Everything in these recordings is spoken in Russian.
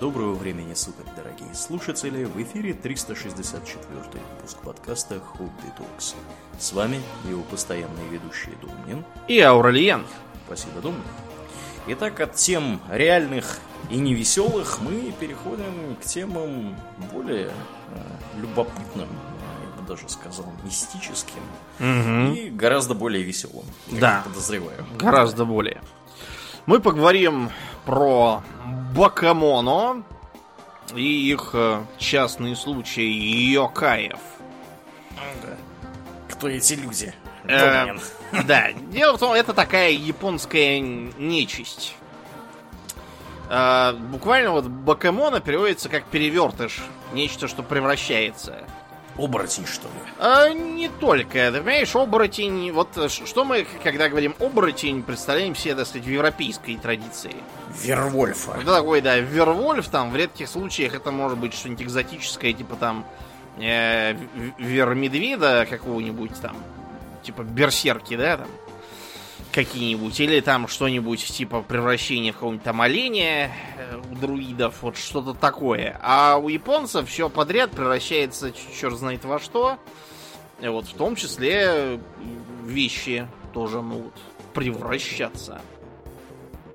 Доброго времени суток, дорогие слушатели! В эфире 364 выпуск подкаста Хобби Talks. С вами его постоянные ведущие Домнин и Ауралиен. Спасибо, Домнин. Итак, от тем реальных и невеселых мы переходим к темам более э, любопытным, я бы даже сказал, мистическим угу. и гораздо более веселым. Да, подозреваю. Гораздо более. Мы поговорим про Бакамоно и их э, частные случаи Йокаев. Кто эти люди? Э, да, дело в том, это такая японская нечисть. Э, буквально вот Бакамона переводится как перевертыш. Нечто, что превращается. Оборотень, что ли? А, не только. Ты понимаешь, оборотень... Вот что мы, когда говорим оборотень, представляем себе, так сказать, в европейской традиции. Вервольфа. Это такой, да, Вервольф, там, в редких случаях это может быть что-нибудь экзотическое, типа там э, Вермедведа какого-нибудь там, типа Берсерки, да, там какие-нибудь, или там что-нибудь типа превращения в какого-нибудь там оленя э, у друидов, вот что-то такое. А у японцев все подряд превращается черт знает во что. Вот в том числе вещи тоже могут превращаться.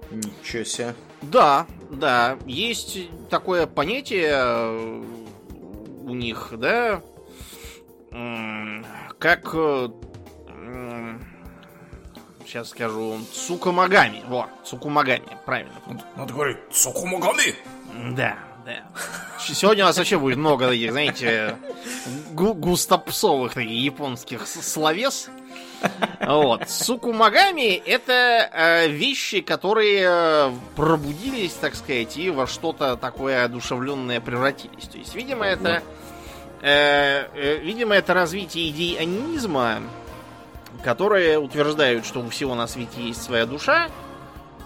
Ничего себе. Да, да. Есть такое понятие э, у них, да, как э, сейчас скажу, Цукумагами. Во, Цукумагами, правильно. Надо говорить Цукумагами. Да, да. Сегодня у нас вообще будет много таких, знаете, гу густопсовых таких японских словес. Вот. Сукумагами это э, вещи, которые э, пробудились, так сказать, и во что-то такое одушевленное превратились. То есть, видимо, это, э, э, видимо, это развитие идей анимизма, которые утверждают, что у всего на свете есть своя душа,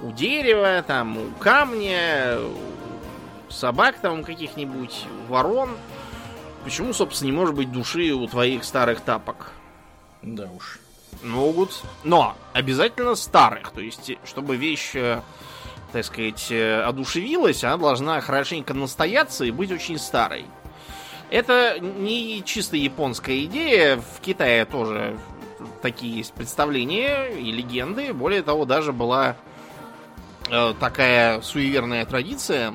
у дерева, там, у камня, у собак там каких-нибудь, ворон. Почему, собственно, не может быть души у твоих старых тапок? Да уж. Могут. Но обязательно старых. То есть, чтобы вещь, э, так сказать, э, одушевилась, она должна хорошенько настояться и быть очень старой. Это не чисто японская идея. В Китае тоже такие есть представления и легенды. Более того, даже была э, такая суеверная традиция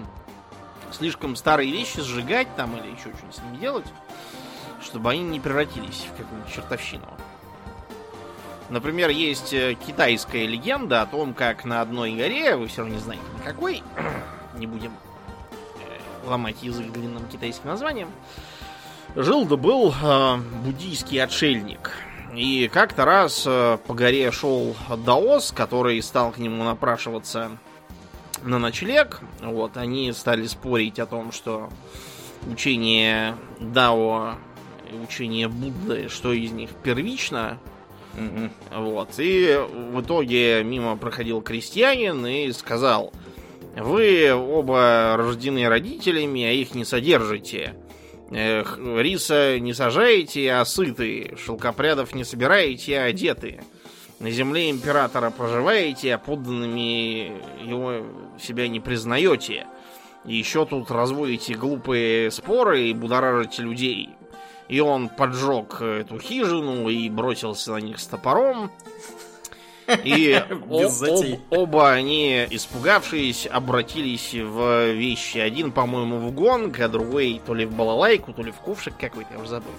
слишком старые вещи сжигать там или еще что-нибудь с ними делать, чтобы они не превратились в какую-нибудь чертовщину. Например, есть э, китайская легенда о том, как на одной горе, вы все равно не знаете на какой, не будем э, ломать язык длинным китайским названием, жил да был э, буддийский отшельник – и как-то раз э, по горе шел Даос, который стал к нему напрашиваться на ночлег. Вот, они стали спорить о том, что учение Дао и учение Будды, что из них первично. Угу. Вот. И в итоге мимо проходил крестьянин и сказал, вы оба рождены родителями, а их не содержите. Риса не сажаете, а сыты. Шелкопрядов не собираете, а одеты. На земле императора проживаете, а подданными его себя не признаете. И еще тут разводите глупые споры и будоражите людей. И он поджег эту хижину и бросился на них с топором. И оба они, испугавшись, обратились в вещи. Один, по-моему, в гонг, а другой то ли в балалайку, то ли в ковшик какой-то, я уже забыл.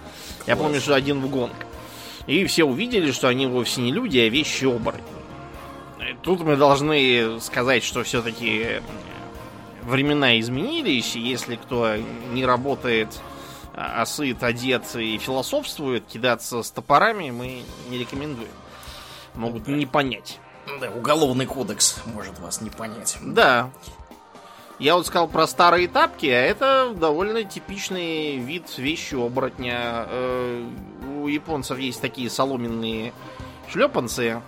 Я помню, что один в гонг. И все увидели, что они вовсе не люди, а вещи оборотни. Тут мы должны сказать, что все-таки времена изменились, и если кто не работает, а сыт, одет и философствует, кидаться с топорами мы не рекомендуем могут не понять. Да, уголовный кодекс может вас не понять. Да. Я вот сказал про старые тапки, а это довольно типичный вид вещи оборотня. Э, у японцев есть такие соломенные шлепанцы.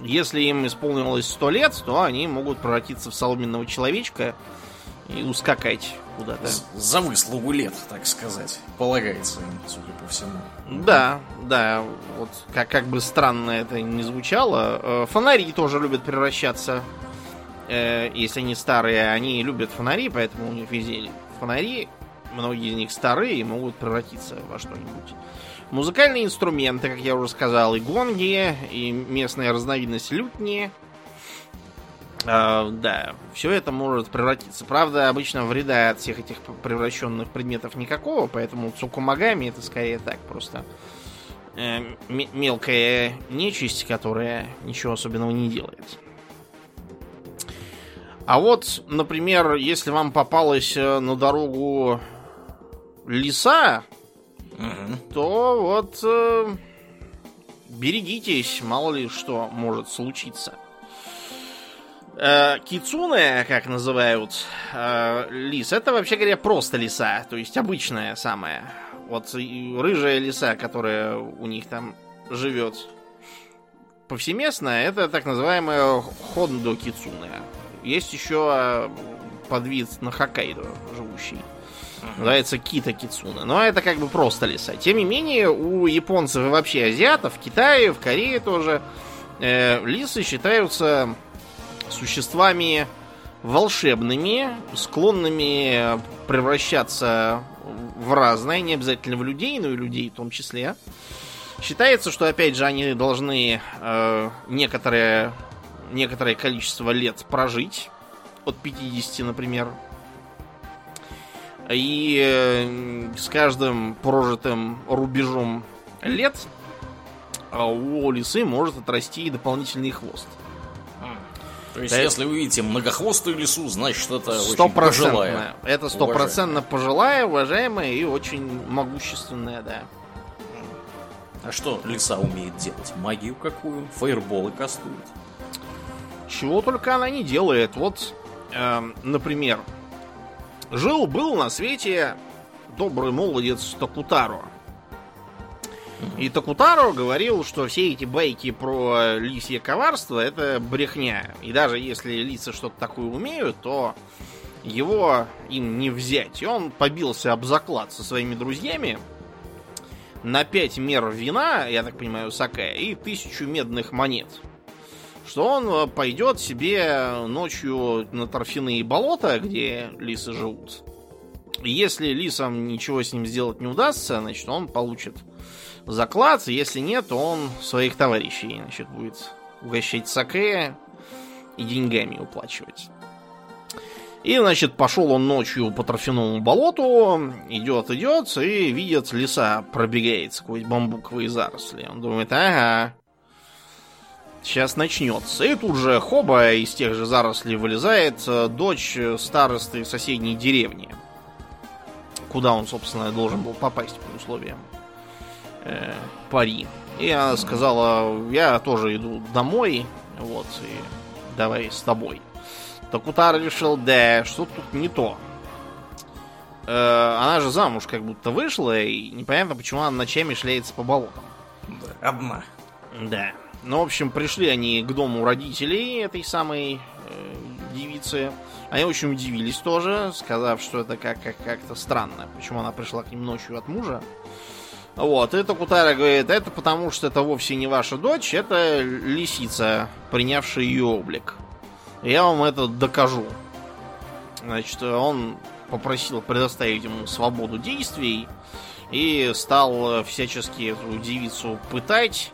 Если им исполнилось сто лет, то они могут превратиться в соломенного человечка и ускакать куда-то. За выслугу лет, так сказать, полагается им, судя по всему. Да, да, вот как, как бы странно это не звучало. Э, фонари тоже любят превращаться э, если они старые, они любят фонари, поэтому у них везде фонари. Многие из них старые и могут превратиться во что-нибудь. Музыкальные инструменты, как я уже сказал, и гонги, и местная разновидность лютни. Uh, да, все это может превратиться. Правда, обычно вреда от всех этих превращенных предметов никакого, поэтому цукумагами это скорее так, просто э, мелкая нечисть, которая ничего особенного не делает. А вот, например, если вам попалась э, на дорогу лиса, угу. то вот э, берегитесь, мало ли что может случиться. Э, кицуне, как называют э, лис, это вообще говоря просто лиса, то есть обычная самая. Вот рыжая лиса, которая у них там живет повсеместно, это так называемая хондо кицуне. Есть еще э, подвид на Хоккайдо живущий. Называется Кита Кицуна. Но это как бы просто лиса. Тем не менее, у японцев и вообще азиатов, в Китае, в Корее тоже, э, лисы считаются существами волшебными, склонными превращаться в разное, не обязательно в людей, но и людей в том числе. Считается, что опять же они должны э, некоторое, некоторое количество лет прожить. От 50, например. И э, с каждым прожитым рубежом лет а у лисы может отрасти дополнительный хвост. То есть, да если вы видите многохвостую лису, значит, это очень пожилая. Это стопроцентно пожилая, уважаемая и очень могущественная, да. А что лиса умеет делать? Магию какую? Фаерболы кастует? Чего только она не делает. Вот, э, например, жил-был на свете добрый молодец Токутаро. И Токутаро говорил, что все эти байки про лисье коварство это брехня. И даже если лисы что-то такое умеют, то его им не взять. И он побился об заклад со своими друзьями на 5 мер вина, я так понимаю, сакая, и тысячу медных монет. Что он пойдет себе ночью на торфяные болота, где лисы живут. Если лисам ничего с ним сделать не удастся, значит, он получит заклад. Если нет, то он своих товарищей значит, будет угощать саке и деньгами уплачивать. И, значит, пошел он ночью по торфяному болоту, идет, идет, и видит, леса пробегает сквозь бамбуковые заросли. Он думает, ага, сейчас начнется. И тут же хоба из тех же зарослей вылезает э, дочь старосты соседней деревни. Куда он, собственно, должен был попасть по условиям э, пари. И она сказала, я тоже иду домой, вот, и давай с тобой. Так Утар решил, да, что тут не то. Э, она же замуж как будто вышла, и непонятно, почему она ночами шляется по болотам. Да, одна. Да. Ну, в общем, пришли они к дому родителей этой самой э, девицы. Они очень удивились тоже, сказав, что это как- как- как-то странно. Почему она пришла к ним ночью от мужа. Вот, и Токутара говорит, это потому что это вовсе не ваша дочь, это лисица, принявшая ее облик. Я вам это докажу. Значит, он попросил предоставить ему свободу действий и стал всячески эту девицу пытать.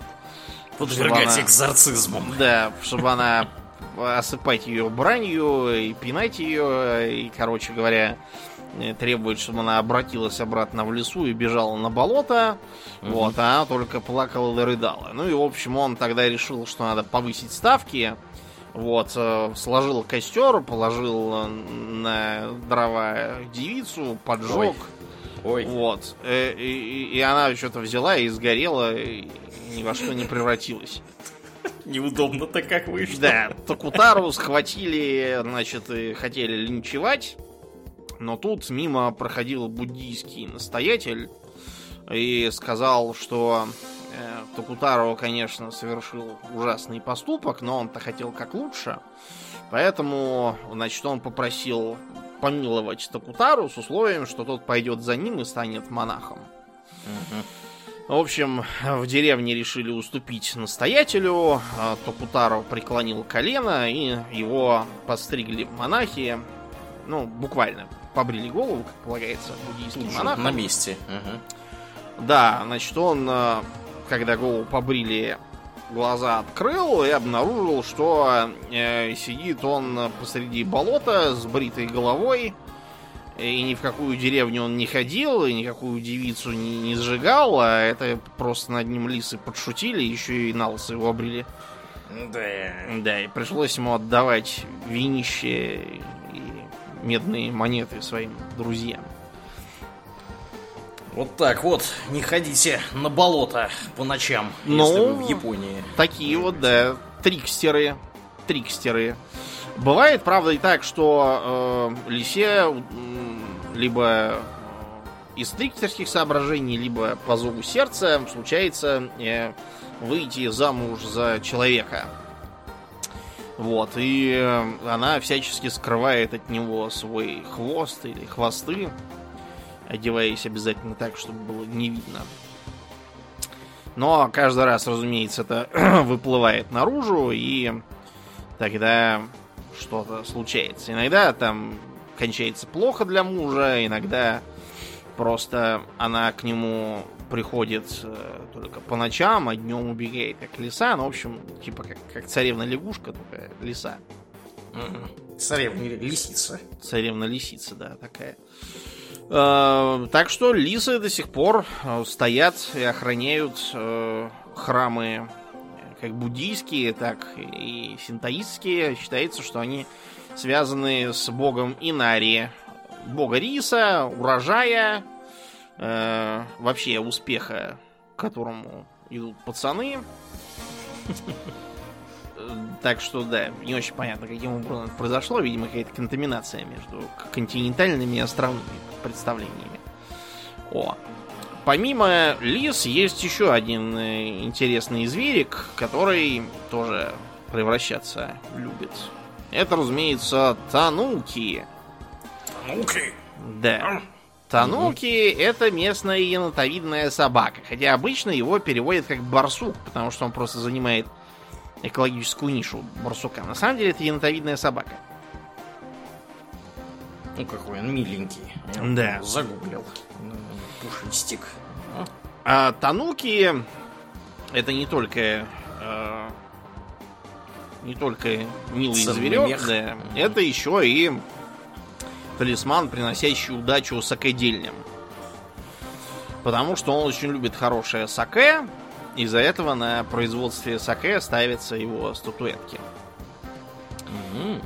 Подвергать она, экзорцизмам. Да, чтобы она осыпать ее бранью и пинать ее, и, короче говоря, Э, требует, чтобы она обратилась обратно в лесу и бежала на болото. Угу. Вот, а она только плакала и рыдала. Ну и, в общем, он тогда решил, что надо повысить ставки. Вот, э, сложил костер, положил на дрова девицу, поджег. Ой. Ой. Вот. Э, и, и, и она что-то взяла и сгорела, и ни во что не превратилась. Неудобно-то как вышло. Да, Токутару схватили, значит, и хотели линчевать. Но тут мимо проходил буддийский настоятель и сказал, что э, Токутаро, конечно, совершил ужасный поступок, но он-то хотел как лучше. Поэтому, значит, он попросил помиловать Токутару с условием, что тот пойдет за ним и станет монахом. Угу. В общем, в деревне решили уступить настоятелю. а Токутаро преклонил колено, и его постригли монахи. Ну, буквально побрили голову, как полагается, буддийским монахам. на месте. Мгм. Да, значит, он, э, когда голову побрили, глаза открыл и обнаружил, что э, сидит он посреди болота с бритой головой, и ни в какую деревню он не ходил, и никакую девицу не, не сжигал, а это просто над ним лисы подшутили, еще и на лысо его обрили. Да. Да, и пришлось ему отдавать винище и медные монеты своим друзьям. Вот так вот, не ходите на болото по ночам, Ну, если вы в Японии. Такие вот, да, трикстеры. Трикстеры. Бывает, правда, и так, что э, лисе либо э, из трикстерских соображений, либо по зову сердца случается э, выйти замуж за человека. Вот, и э, она всячески скрывает от него свой хвост или хвосты, одеваясь обязательно так, чтобы было не видно. Но каждый раз, разумеется, это выплывает наружу, и тогда что-то случается. Иногда там кончается плохо для мужа, иногда просто она к нему приходит э, только по ночам, а днем убегает как лиса. Ну, в общем, типа как, как царевна-лягушка, только лиса. Мгм. Царевна или лисица. Царевна-лисица, да, такая. Э, так что лисы до сих пор э, стоят и охраняют э, храмы как буддийские, так и синтоистские. Считается, что они связаны с богом Инари. Бога риса, урожая, э, вообще успеха, к которому идут пацаны. Э, Так что, да, не очень понятно, каким образом это произошло. Видимо, какая-то контаминация между континентальными и островными представлениями. О. Помимо лис, есть еще один э, интересный зверик, который тоже превращаться любит. Это, разумеется, тануки. Ну-ка. Да. Тануки это местная енотовидная собака. Хотя обычно его переводят как барсук, потому что он просто занимает экологическую нишу барсука. На самом деле это енотовидная собака. Ну какой он миленький. Я Да. Загуглил. Ну, Пушистик. А, А тануки это не только э, не только милый Ценный зверек, мех. да, Мгм. это еще и талисман, приносящий удачу сакедельням. Потому что он очень любит хорошее саке, из-за этого на производстве саке ставятся его статуэтки. Мгм.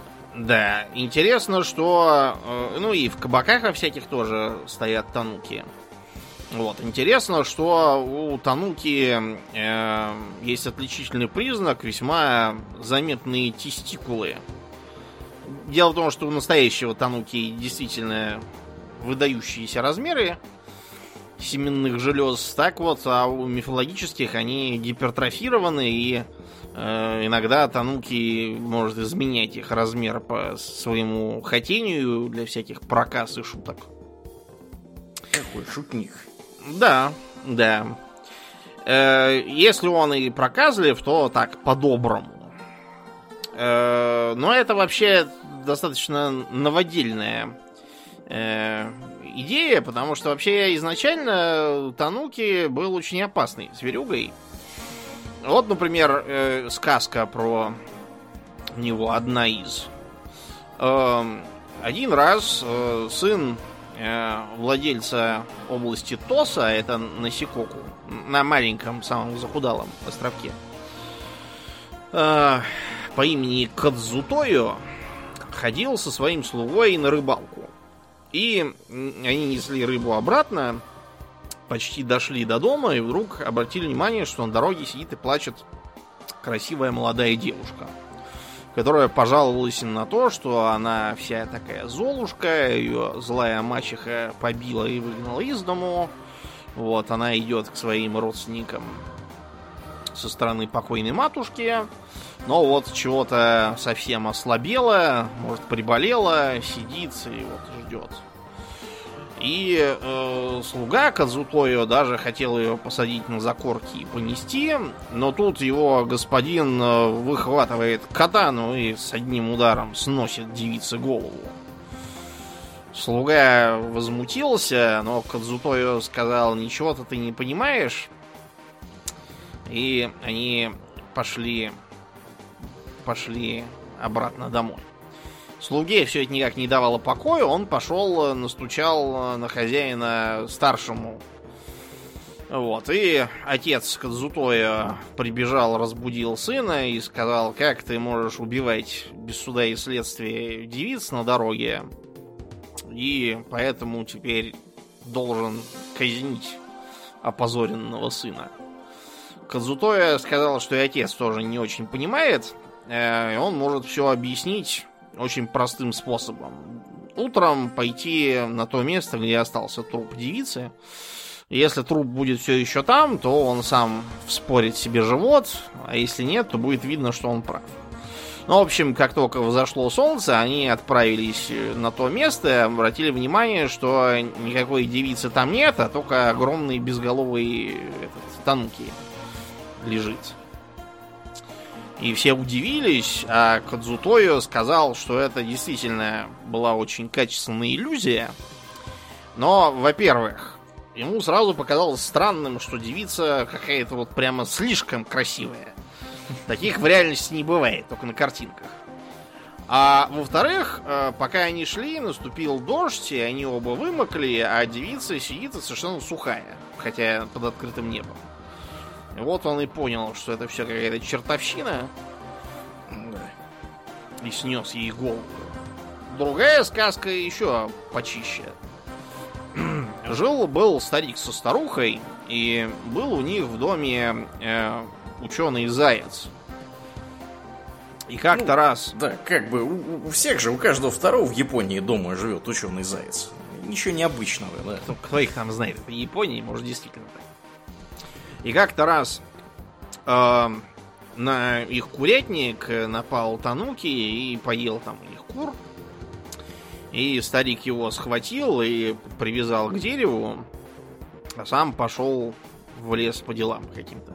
Да, интересно, что... э, Ну и в кабаках во всяких тоже стоят тануки. Вот, интересно, что у тануки э, есть отличительный признак, весьма заметные тестикулы. Дело в том, что у настоящего тануки действительно выдающиеся размеры семенных желез. Так вот, а у мифологических они гипертрофированы и э, иногда тануки может изменять их размер по своему хотению для всяких проказ и шуток. Какой шутник. Да, да. Э, если он и проказлив, то так, по-доброму. Э, но это вообще достаточно новодельная э, идея, потому что вообще изначально Тануки был очень опасной зверюгой. Вот, например, сказка про него, одна из. Эм, один раз сын владельца области Тоса, это на Сикоку, на маленьком, самом захудалом островке, э, по имени Кадзутою, ходил со своим слугой на рыбалку. И они несли рыбу обратно, почти дошли до дома, и вдруг обратили внимание, что на дороге сидит и плачет красивая молодая девушка которая пожаловалась на то, что она вся такая золушка, ее злая мачеха побила и выгнала из дому. Вот, она идет к своим родственникам со стороны покойной матушки, но вот чего-то совсем ослабела, может, приболела, сидит и вот ждет. И э, слуга Кадзутоё даже хотел ее посадить на закорки и понести, но тут его господин э, выхватывает катану и с одним ударом сносит девице голову. Слуга возмутился, но Кадзутоё сказал, ничего-то ты не понимаешь. И они пошли, пошли обратно домой. Слуге все это никак не давало покоя, он пошел, настучал на хозяина старшему. Вот, и отец Кадзутоя прибежал, разбудил сына и сказал, как ты можешь убивать без суда и следствия девиц на дороге, и поэтому теперь должен казнить опозоренного сына. Кадзутоя сказал, что и отец тоже не очень понимает, э, и он может все объяснить очень простым способом. Утром пойти на то место, где остался труп девицы. Если труп будет все еще там, то он сам вспорит себе живот, а если нет, то будет видно, что он прав. Ну, в общем, как только взошло солнце, они отправились на то место обратили внимание, что никакой девицы там нет, а только огромный безголовый этот, танки лежит. И все удивились, а Кадзутойо сказал, что это действительно была очень качественная иллюзия. Но, во-первых, ему сразу показалось странным, что девица какая-то вот прямо слишком красивая. Таких в реальности не бывает, только на картинках. А во-вторых, э, пока они шли, наступил дождь, и они оба вымокли, а девица сидит совершенно сухая, хотя под открытым небом. Вот он и понял, что это все какая-то чертовщина. Да. И снес ей голову. Другая сказка еще почище. Жил был старик со старухой, и был у них в доме э, ученый заяц. И как-то ну, раз. Да, как бы у, у всех же, у каждого второго в Японии дома живет ученый заяц. Ничего необычного, да. Кто их там знает? Это Японии, может, действительно так. И как-то раз э, на их курятник напал Тануки и поел там их кур. И старик его схватил и привязал к дереву, а сам пошел в лес по делам каким-то.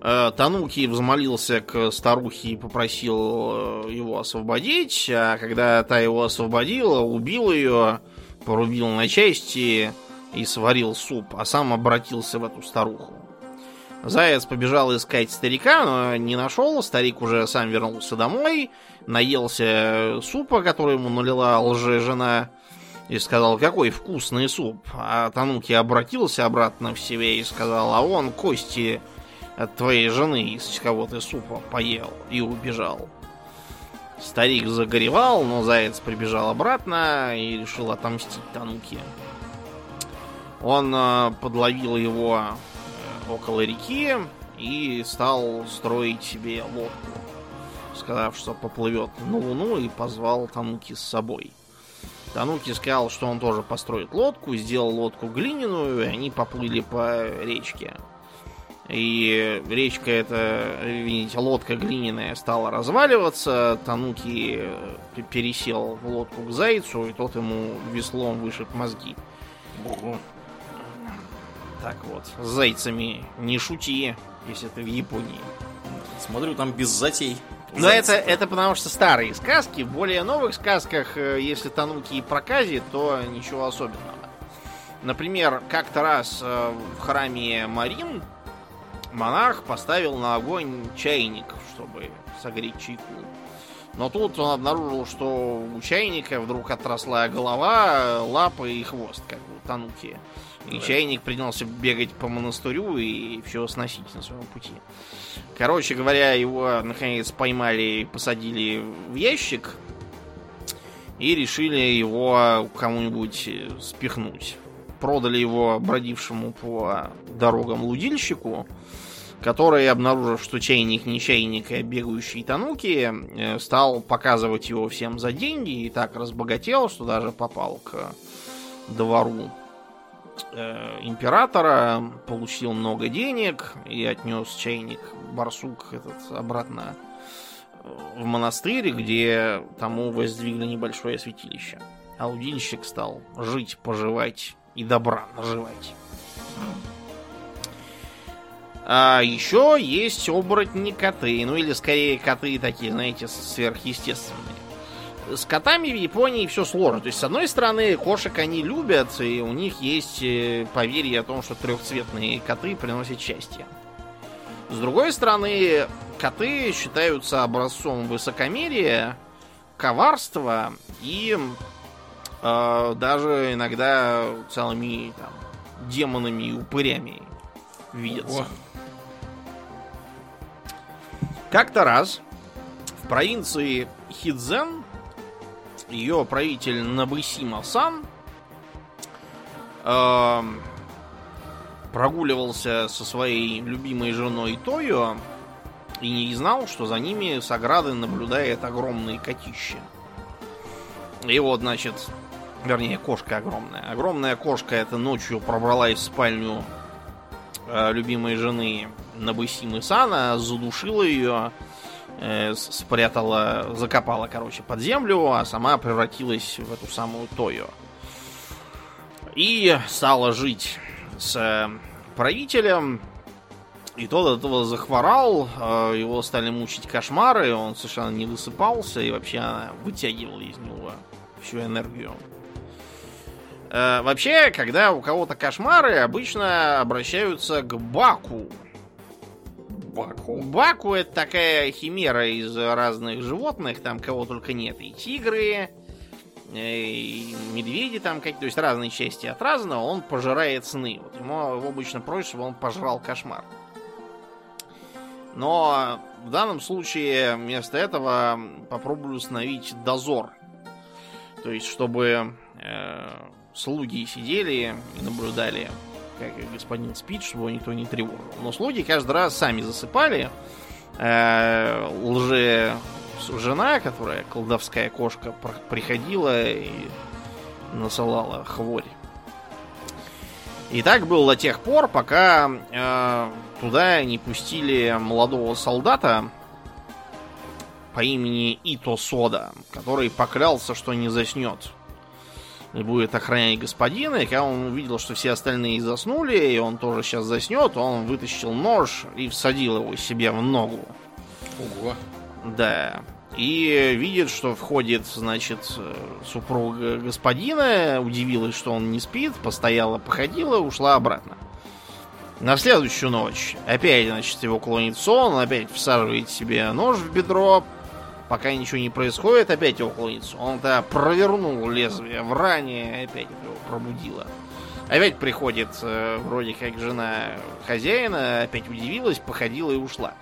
Э, Тануки взмолился к старухе и попросил э, его освободить, а когда та его освободила, убил ее, порубил на части и сварил суп, а сам обратился в эту старуху. Заяц побежал искать старика, но не нашел. Старик уже сам вернулся домой, наелся супа, который ему налила лже-жена, и сказал, какой вкусный суп. А Тануки обратился обратно в себе и сказал, а он кости от твоей жены, из кого ты супа поел, и убежал. Старик загоревал, но заяц прибежал обратно и решил отомстить Тануки. Он э, подловил его около реки и стал строить себе лодку, сказав, что поплывет на Луну и позвал Тануки с собой. Тануки сказал, что он тоже построит лодку, сделал лодку глиняную, и они поплыли по речке. И речка эта, видите, лодка глиняная стала разваливаться. Тануки пересел в лодку к зайцу, и тот ему веслом вышиб мозги. Так вот, с зайцами не шути, если ты в Японии. Смотрю, там без затей. Но это, это потому что старые сказки. В более новых сказках, э, если Тануки и прокази, то ничего особенного. Например, как-то раз э, в храме Марин монах поставил на огонь чайник, чтобы согреть чайку. Но тут он обнаружил, что у чайника вдруг отросла голова, лапы и хвост, как у Тануки. И да. чайник принялся бегать по монастырю и все сносить на своем пути. Короче говоря, его наконец поймали и посадили в ящик. И решили его кому-нибудь спихнуть. Продали его бродившему по дорогам лудильщику, который, обнаружив, что чайник не чайник, а бегающий тануки, э, стал показывать его всем за деньги и так разбогател, что даже попал к двору э, императора, получил много денег и отнес чайник барсук этот обратно в монастырь, где тому воздвигли небольшое святилище. А стал жить, поживать и добра наживать. А еще есть оборотни коты, ну или скорее коты такие, знаете, сверхъестественные. С котами в Японии все сложно. То есть, с одной стороны, кошек они любят, и у них есть э, поверье о том, что трехцветные коты приносят счастье. С другой стороны, коты считаются образцом высокомерия, коварства и э, даже иногда целыми там, демонами и упырями видятся. Как-то раз в провинции Хидзен ее правитель Набысима-сан э, прогуливался со своей любимой женой Тойо и не знал, что за ними с ограды наблюдает огромный котище. И вот, значит, вернее, кошка огромная. Огромная кошка эта ночью пробралась в спальню э, любимой жены Набысимы Сана, задушила ее, э, спрятала, закопала, короче, под землю, а сама превратилась в эту самую Тойо. И стала жить с э, правителем, и тот от этого захворал, э, его стали мучить кошмары, он совершенно не высыпался, и вообще она вытягивала из него всю энергию. Э, вообще, когда у кого-то кошмары, обычно обращаются к Баку. Баку? Баку это такая химера из разных животных, там кого только нет. И тигры, и медведи там какие-то, то есть разные части от разного, он пожирает сны. Вот ему, его обычно просят, чтобы он пожрал кошмар. Но в данном случае вместо этого попробую установить дозор. То есть, чтобы э, слуги сидели и наблюдали, как господин спит, чтобы его никто не тревожил. Но слуги каждый раз сами засыпали. Э, лже жена, которая колдовская кошка, приходила и насылала хворь. И так было до тех пор, пока э, туда не пустили молодого солдата по имени Ито Сода, который поклялся, что не заснет. И будет охранять господина, и когда он увидел, что все остальные заснули, и он тоже сейчас заснет, он вытащил нож и всадил его себе в ногу. Ого. Да. И видит, что входит, значит, супруга господина, удивилась, что он не спит, постояла, походила, ушла обратно. На следующую ночь опять, значит, его клонит сон, он опять всаживает себе нож в бедро, пока ничего не происходит, опять его клонит сон. Он тогда провернул лезвие в ране, опять его пробудило. Опять приходит э, вроде как жена хозяина, опять удивилась, походила и ушла.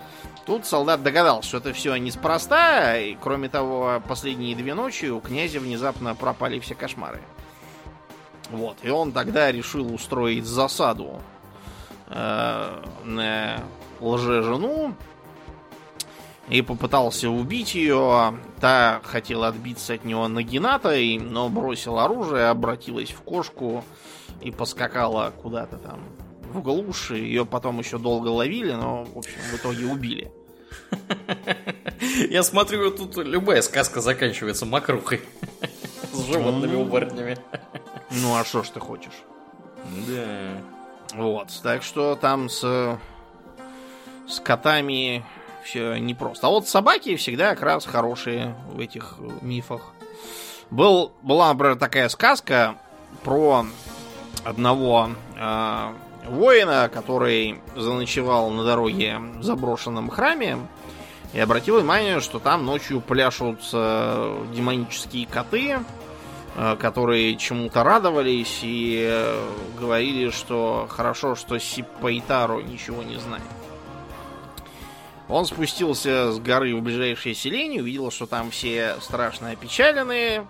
Тут солдат догадался, что это все неспроста, и кроме того, последние две ночи у князя внезапно пропали все кошмары. Вот, и он тогда решил устроить засаду э, на лже-жену и попытался убить ее. Та хотела отбиться от него нагинатой, но бросил оружие, обратилась в кошку и поскакала куда-то там в глушь. Ее потом еще долго ловили, но, в общем, в итоге убили. Я смотрю, тут любая сказка заканчивается мокрухой. С животными оборотнями. Ну а что ж ты хочешь? Да. Вот, так что там с, с котами все непросто. А вот собаки всегда как раз хорошие в этих мифах. Был, была, например, такая сказка про одного э, воина, который заночевал на дороге в заброшенном храме и обратил внимание, что там ночью пляшут э, демонические коты, э, которые чему-то радовались и э, говорили, что хорошо, что Сиппайтару ничего не знает. Он спустился с горы в ближайшее селение, увидел, что там все страшно опечаленные,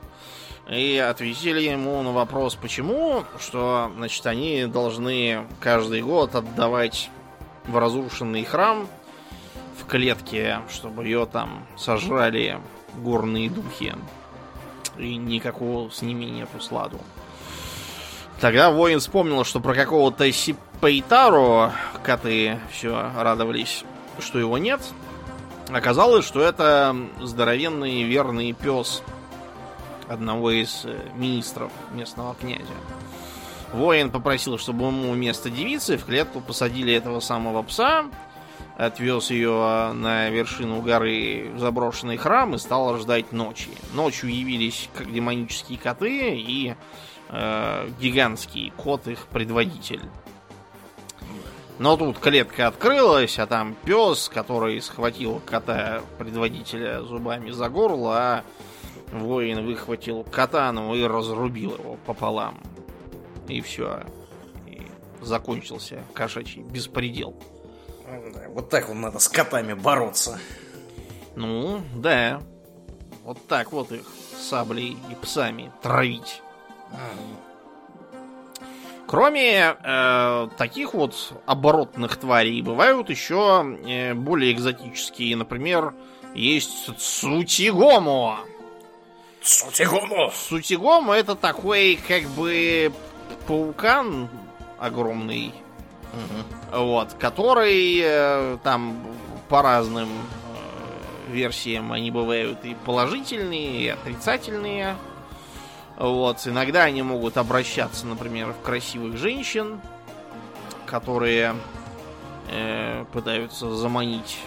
и ответили ему на вопрос, почему, что, значит, они должны каждый год отдавать в разрушенный храм в клетке, чтобы ее там сожрали горные духи. И никакого с ними нету сладу. Тогда воин вспомнил, что про какого-то Сипейтару коты все радовались, что его нет. Оказалось, что это здоровенный верный пес одного из э, министров местного князя. Воин попросил, чтобы ему вместо девицы в клетку посадили этого самого пса, отвез ее на вершину горы в заброшенный храм и стал ждать ночи. Ночью явились как демонические коты и э, гигантский кот их предводитель. Но тут клетка открылась, а там пес, который схватил кота предводителя зубами за горло, а воин выхватил катану и разрубил его пополам. И все. И закончился кошачий беспредел. Вот так вот надо с котами бороться. Ну, да. Вот так вот их саблей и псами травить. Кроме э, таких вот оборотных тварей, бывают еще э, более экзотические. Например, есть Цутигому. Цутигому! Цутигому это такой, как бы, паукан огромный. Угу. Вот, который э, там по разным э, версиям они бывают и положительные, и отрицательные. Вот, иногда они могут обращаться, например, в красивых женщин, которые э, пытаются заманить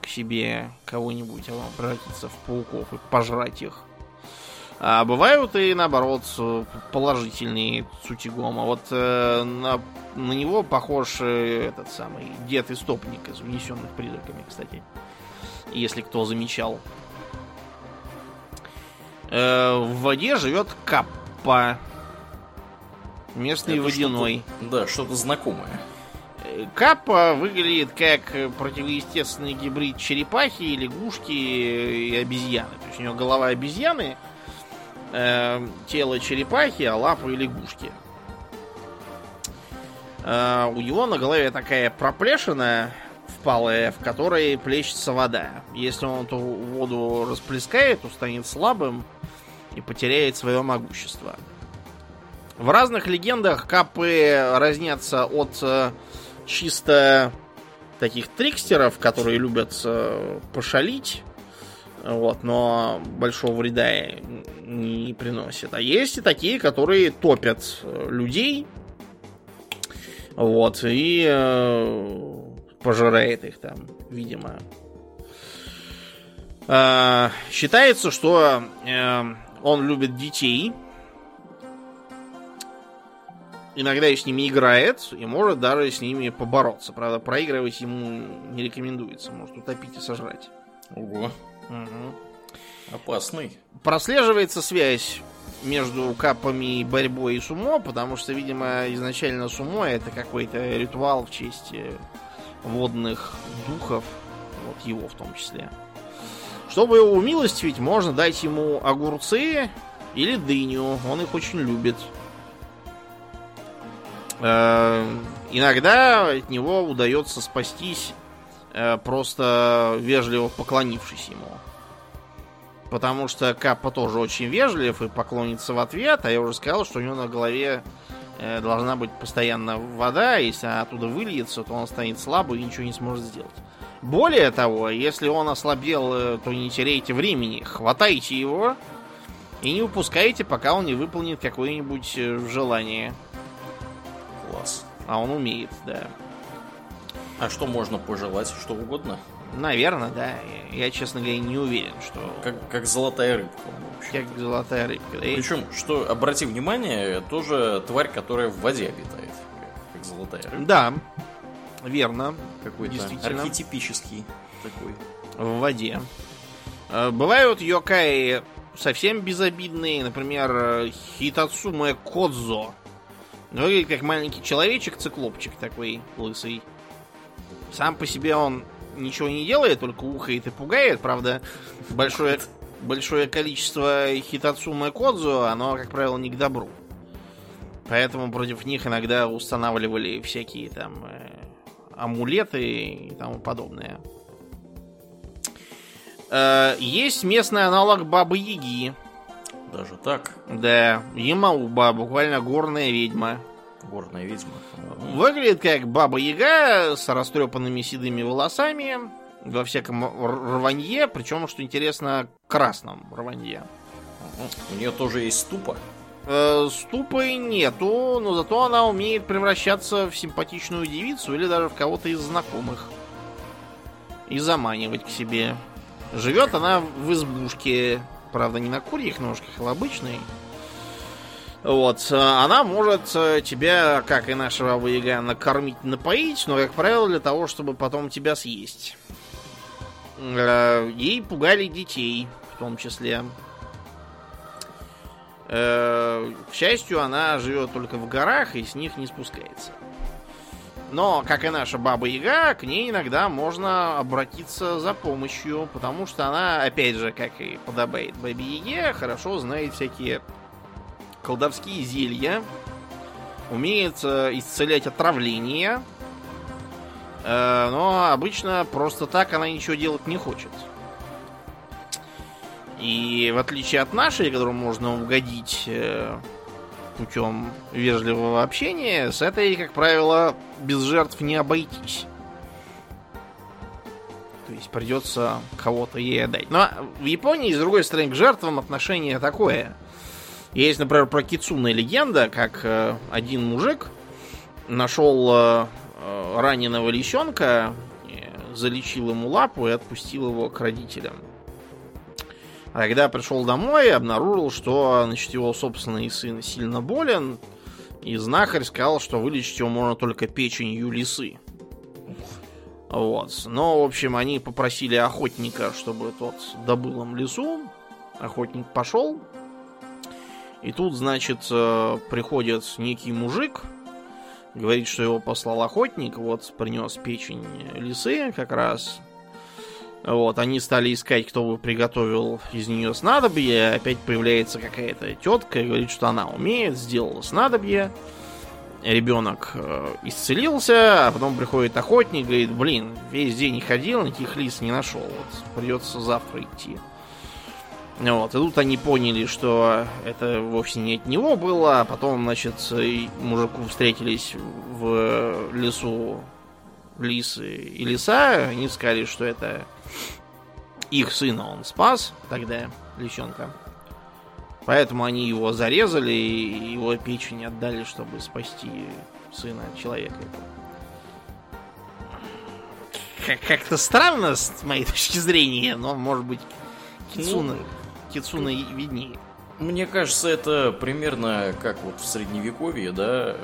к себе кого-нибудь, а превратиться в пауков и пожрать их. А бывают и наоборот положительные цутигома. Вот э, на, на него похож э, этот самый дед истопник из унесенных призраками, кстати. Если кто замечал. Э, в воде живет каппа. Местный Это водяной. Что да, что-то знакомое. Э, каппа выглядит как противоестественный гибрид черепахи, лягушки и обезьяны. То есть у него голова обезьяны, э, тело черепахи, а лапы лягушки. Э, у него на голове такая проплешина впалая, в которой плещется вода. Если он эту воду расплескает, то станет слабым и потеряет свое могущество. В разных легендах капы разнятся от э, чисто таких трикстеров, которые любят э, пошалить, вот, но большого вреда не приносит. А есть и такие, которые топят э, людей. Вот, и пожирает их там, видимо. Э, считается, что э, он любит детей. Иногда и с ними играет, и может даже с ними побороться. Правда, проигрывать ему не рекомендуется. Может утопить и сожрать. Ого. Угу. Опасный. Прослеживается связь между капами и борьбой и сумо, потому что, видимо, изначально сумо это какой-то ритуал в честь э, водных духов, вот его в том числе. Чтобы его умилостивить, можно дать ему огурцы или дыню, он их очень любит. Э, иногда от него удается спастись, э, просто вежливо поклонившись ему. Потому что Каппа тоже очень вежлив и поклонится в ответ, а я уже сказал, что у него на голове должна быть постоянно вода, если она оттуда выльется, то он станет слабый и ничего не сможет сделать. Более того, если он ослабел, э, то не теряйте времени, хватайте его и не упускайте, пока он не выполнит какое-нибудь э, желание. Класс. А он умеет, да. А что можно пожелать? Что угодно? Наверное, да. Я, честно говоря, не уверен, что... Как, как золотая рыбка. Как золотая рыбка. Причем, что, обрати внимание, тоже тварь, которая в воде обитает. Как золотая рыбка. Да, верно. Какой-то Действительно. архетипический такой. В воде. Э, бывают йокаи совсем безобидные. Например, Хитацуме Кодзо. Выглядит как маленький человечек-циклопчик такой лысый. Сам по себе он ничего не делает, только ухает и пугает. Правда, большое, большое количество Хитацумы Кодзу, оно, как правило, не к добру. Поэтому против них иногда устанавливали всякие там э, амулеты и тому подобное. Э, есть местный аналог Бабы Яги. Даже так? Да, Ямауба, буквально горная ведьма. Горная ведьма. Выглядит как баба Яга с растрепанными седыми волосами. во всяком рванье, причем, что интересно, красном рванье. У нее тоже есть ступа. Э, ступы нету, но зато она умеет превращаться в симпатичную девицу или даже в кого-то из знакомых. И заманивать к себе. Живет она в избушке, правда, не на курьих ножках, а обычной. Вот, она может тебя, как и нашего Яга, накормить, напоить, но, как правило, для того, чтобы потом тебя съесть. Э, ей пугали детей, в том числе. Э, к счастью, она живет только в горах и с них не спускается. Но, как и наша Баба Яга, к ней иногда можно обратиться за помощью, потому что она, опять же, как и подобает Бабе Яге, хорошо знает всякие колдовские зелья, умеет исцелять отравления, э, но обычно просто так она ничего делать не хочет. И в отличие от нашей, которую можно угодить э, путем вежливого общения, с этой, как правило, без жертв не обойтись. То есть придется кого-то ей отдать. Но в Японии, с другой стороны, к жертвам отношение такое. Есть, например, про Кицуна легенда, как э, один мужик нашел э, раненого лисенка, залечил ему лапу и отпустил его к родителям. А когда пришел домой, обнаружил, что значит, его собственный сын сильно болен, и знахарь сказал, что вылечить его можно только печенью лисы. Вот. Но, в общем, они попросили охотника, чтобы тот добыл им лесу. Охотник пошел. И тут, значит, э, приходит некий мужик, говорит, что его послал охотник, вот принес печень лисы как раз. Вот, они стали искать, кто бы приготовил из нее снадобье. Опять появляется какая-то тетка и говорит, что она умеет, сделала снадобье. Ребенок э, исцелился, а потом приходит охотник, говорит, блин, весь день ходил, никаких лис не нашел. Вот, придется завтра идти. Вот, и тут они поняли, что это вовсе не от него было, а потом, значит, мужику встретились в лесу лисы и лиса, они сказали, что это их сына он спас тогда, лисенка. Поэтому они его зарезали и его печень отдали, чтобы спасти сына человека. Как-то странно с моей точки зрения, но может быть Кицуна, ну, Кицуна виднее. Мне кажется, это примерно как вот в средневековье, да,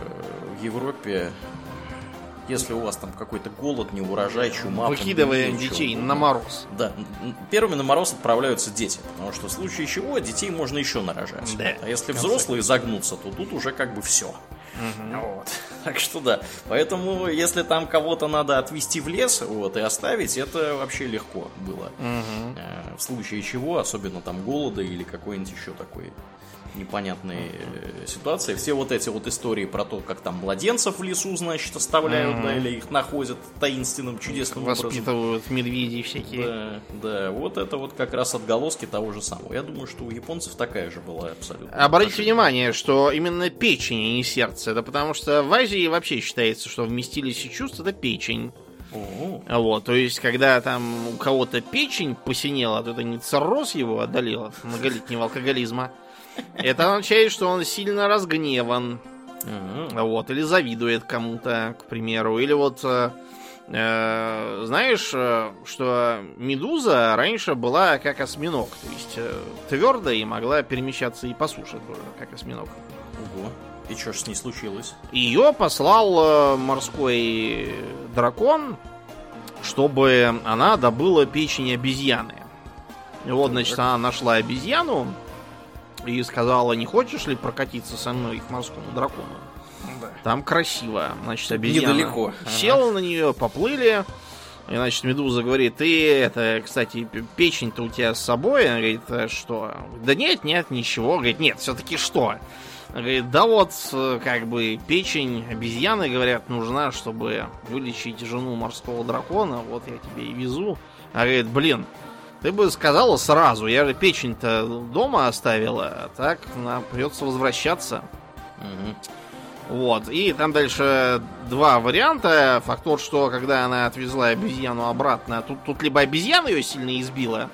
в Европе если у вас там какой-то голод, неурожай, чума... Выкидывая детей на мороз. Да, первыми на мороз отправляются дети, потому что в случае чего детей можно еще нарожать. Да. А если взрослые загнутся, то тут уже как бы все. Угу. Вот. Так что да. Поэтому, если там кого-то надо отвезти в лес вот, и оставить, это вообще легко было. Угу. В случае чего, особенно там голода или какой-нибудь еще такой непонятные э, ситуации. Все вот эти вот истории про то, как там младенцев в лесу, значит, оставляют, mm-hmm. да, или их находят таинственным, чудесным Воспитывают образом. медведей всякие. Да, да, вот это вот как раз отголоски того же самого. Я думаю, что у японцев такая же была абсолютно. Обратите внимание, что именно печень, а не сердце. Это потому что в Азии вообще считается, что вместилище чувств это печень. О-о-о. Вот, то есть, когда там у кого-то печень посинела, то это не цирроз его одолел от многолетнего алкоголизма, это означает, что он сильно разгневан. Вот, или завидует кому-то, к примеру. Или вот э, э, знаешь, э, что медуза раньше была как осьминог, то есть э, твердая и могла перемещаться и по суше тоже, как осьминог. Ого. И что ж с ней случилось? Ее послал э, морской дракон, чтобы она добыла печень обезьяны. И вот, значит, она нашла обезьяну, и сказала, не хочешь ли прокатиться со мной к морскому дракону? Да. Там красиво. Значит, обезьяна Недалеко. села ага. на нее, поплыли. И, значит, Медуза говорит, ты, это, кстати, печень-то у тебя с собой? Она говорит, «А что? Да нет, нет, ничего. Говорит, нет, все-таки что? Она говорит, да вот, как бы, печень обезьяны, говорят, нужна, чтобы вылечить жену морского дракона. Вот я тебе и везу. Она говорит, блин, ты бы сказала сразу, я же печень-то дома оставила, а так нам придется возвращаться. Угу. Вот. И там дальше два варианта. Факт тот, что когда она отвезла обезьяну обратно, тут, тут либо обезьяна ее сильно избила,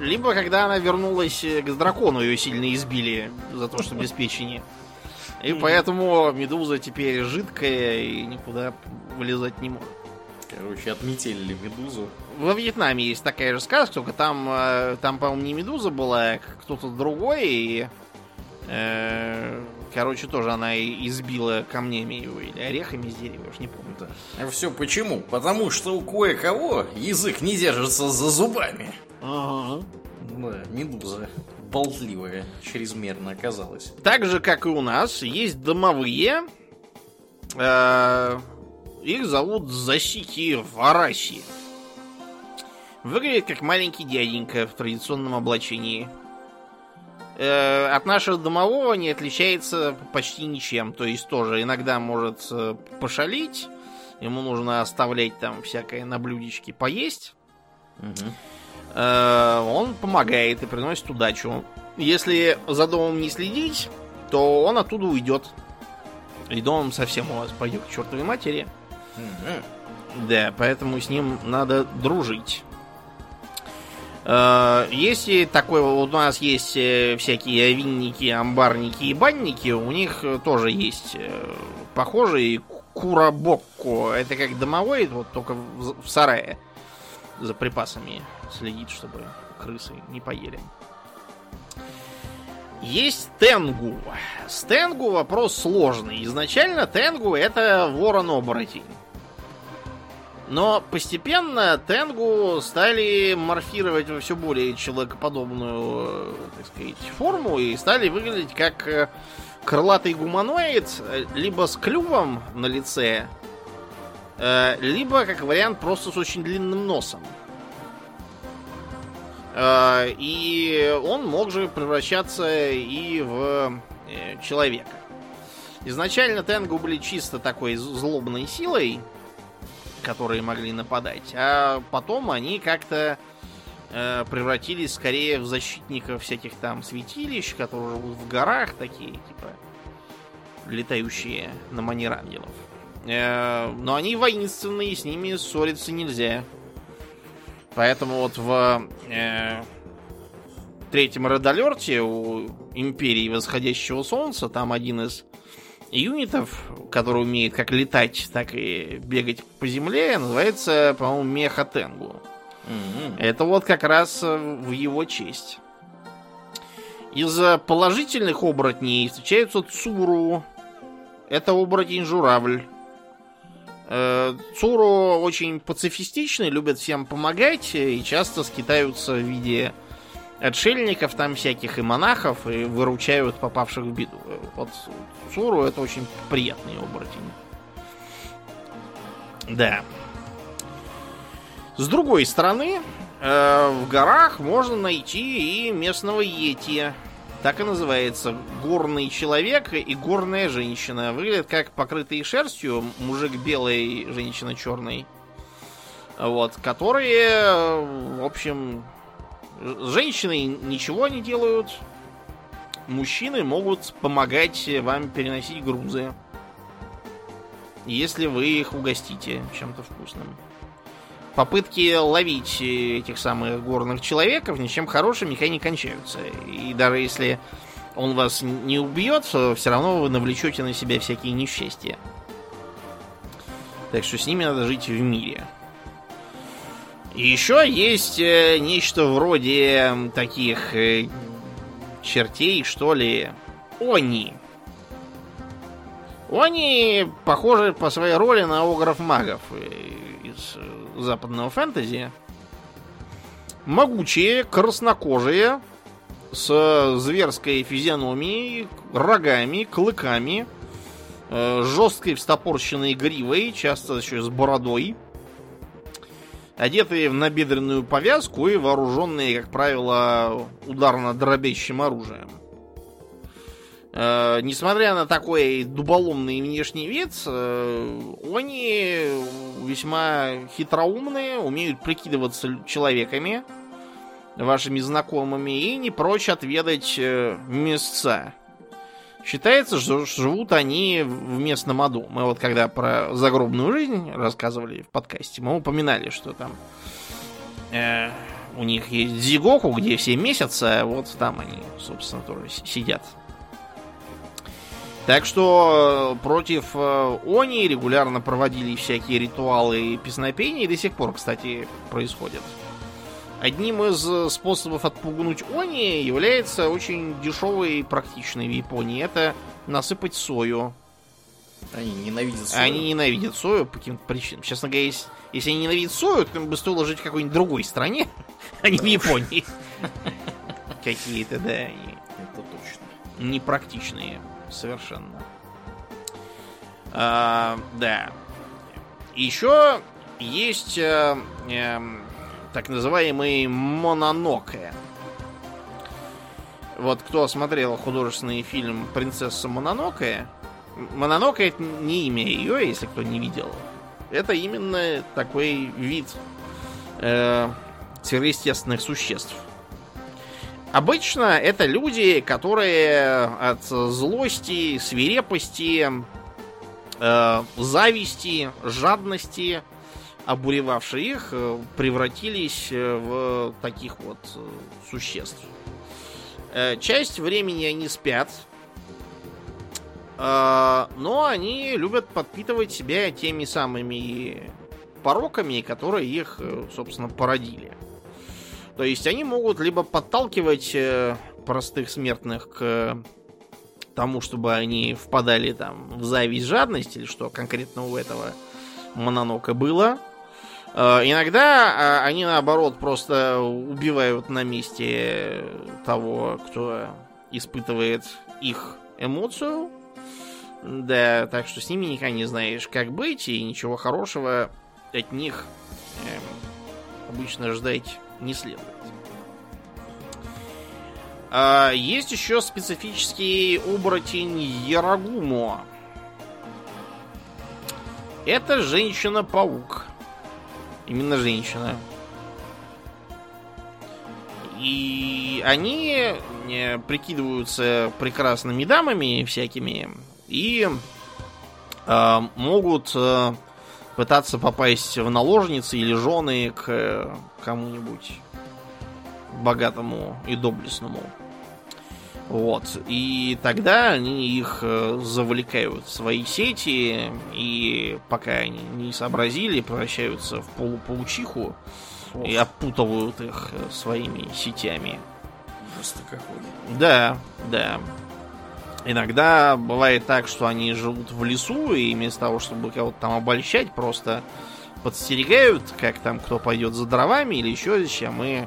либо когда она вернулась к дракону, ее сильно избили за то, что без печени. И поэтому медуза теперь жидкая и никуда вылезать не может. Короче, отметили медузу. Во Вьетнаме есть такая же сказка, только там, э, там по-моему, не медуза была, а кто-то другой. И, э, короче, тоже она избила камнями его или орехами с дерева, я уж не помню. Да. А все почему? Потому что у кое-кого язык не держится за зубами. Ага. Да, медуза болтливая чрезмерно оказалась. Так же, как и у нас, есть домовые. Э, их зовут Засики Вараси. Выглядит как маленький дяденька в традиционном облачении. Э, от нашего домового не отличается почти ничем. То есть тоже иногда может э, пошалить. Ему нужно оставлять там всякое на блюдечке поесть. Угу. Э, он помогает и приносит удачу. Если за домом не следить, то он оттуда уйдет. И домом совсем у вас пойдет к чертовой матери. Угу. Да, поэтому с ним надо дружить. Э, Если такой, у нас есть э, всякие винники, амбарники и банники, у них тоже есть э, похожий курабокко. Это как домовой, вот только в сарае за припасами следит, чтобы крысы не поели. Есть Тенгу. С Тенгу вопрос сложный. Изначально Тенгу это ворон-оборотень. Но постепенно Тенгу стали морфировать во все более человекоподобную, э, так сказать, форму и стали выглядеть как э, крылатый гуманоид, э, либо с клювом на лице, либо, как вариант, просто с очень длинным носом. И он мог же превращаться и в человека. Изначально Тенгу были чисто такой злобной силой, которые могли нападать, а потом они как-то э, превратились скорее в защитников всяких там святилищ, которые живут в горах, такие, типа, летающие на манер ангелов. Э, но они воинственные, с ними ссориться нельзя. Поэтому вот в э, третьем Alert у Империи Восходящего Солнца там один из юнитов, который умеет как летать, так и бегать по земле, называется, по-моему, Меха Тенгу. Мгм. Это вот как раз э, в его честь. Из э, положительных оборотней встречаются Цуру. Это оборотень-журавль. Э, Цуру очень пацифистичны, любят всем помогать и часто скитаются в виде отшельников там всяких и монахов и выручают попавших в беду. Вот Цуру это очень приятный оборотень. Да. С другой стороны, э, в горах можно найти и местного йети. Так и называется. Горный человек и горная женщина. Выглядят как покрытые шерстью. Мужик белый, женщина черный. Вот. Которые, в общем, с женщиной ничего не делают. Мужчины могут помогать вам переносить грузы. Если вы их угостите чем-то вкусным попытки ловить этих самых горных человеков ничем хорошим никогда не кончаются. И даже если он вас не убьет, все равно вы навлечете на себя всякие несчастья. Так что с ними надо жить в мире. И еще есть э, нечто вроде таких э, чертей, что ли. Они. Они похожи по своей роли на огров-магов э, из западного фэнтези. Могучие, краснокожие, с зверской физиономией, рогами, клыками, жесткой встопорщенной гривой, часто еще с бородой, одетые в набедренную повязку и вооруженные, как правило, ударно-дробящим оружием. Э, несмотря на такой дуболомный внешний вид, э, они весьма хитроумные, умеют прикидываться человеками, вашими знакомыми, и не прочь отведать э, мясца Считается, что живут они в местном аду. Мы вот когда про загробную жизнь рассказывали в подкасте, мы упоминали, что там э, у них есть Зигоку, где все месяца, вот там они, собственно, тоже сидят. Так что э, против э, Они регулярно проводили всякие ритуалы и песнопения, и до сих пор, кстати, происходят. Одним из э, способов отпугнуть Они является очень дешевый и практичный в Японии. Это насыпать сою. Они ненавидят сою. Они ненавидят сою по каким-то причинам. Честно говоря, если, если они ненавидят сою, то им бы стоило жить в какой-нибудь другой стране, а не в Японии. Какие-то, да, Это точно. непрактичные совершенно. А, да. Еще есть э, э, так называемый мононоке. Вот кто смотрел художественный фильм «Принцесса Мононоке», Мононоке это не имя ее, если кто не видел. Это именно такой вид э, сверхъестественных существ. Обычно это люди, которые от злости, свирепости, э, зависти, жадности, обуревавшие их, э, превратились э, в таких вот э, существ. Часть времени они спят, но они любят подпитывать себя теми самыми пороками, которые их, собственно, породили. То есть они могут либо подталкивать простых смертных к тому, чтобы они впадали там в зависть, жадность, или что конкретно у этого мононока было. Э, Иногда э, они, наоборот, просто убивают на месте того, кто испытывает их эмоцию. Да, так что с ними никогда не знаешь, как быть, и ничего хорошего от них эм, обычно ждать не следует. А, есть еще специфический оборотень Ярагумо. Это женщина-паук. Именно женщина. И они э, прикидываются прекрасными дамами всякими и э, могут э, пытаться попасть в наложницы или жены к э, кому-нибудь богатому и доблестному. Вот. И тогда они их э, завлекают в свои сети, и пока они не сообразили, превращаются в полупаучиху и опутывают их э, своими сетями. Просто какой. Да, да. Иногда бывает так, что они живут в лесу, и вместо того, чтобы кого-то там обольщать, просто подстерегают, как там кто пойдет за дровами или еще зачем, и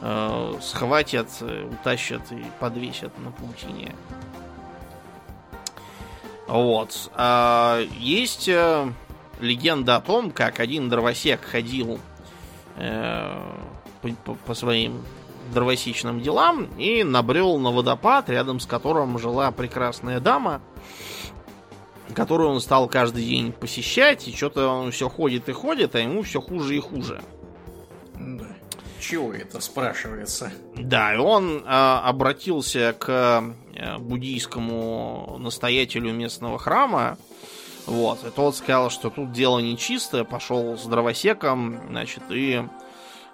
э, схватят, э, утащат и подвесят на паутине. Вот. А, есть э, легенда о том, как один дровосек ходил э, по, по- своим дровосечным делам и набрел на водопад, рядом с которым жила прекрасная дама, которую он стал каждый день посещать, и что-то он все ходит и ходит, а ему все хуже и хуже. Да. Чего это спрашивается? Да, и он э, обратился к э, буддийскому настоятелю местного храма. Вот, и тот сказал, что тут дело нечисто, пошел с дровосеком, значит, и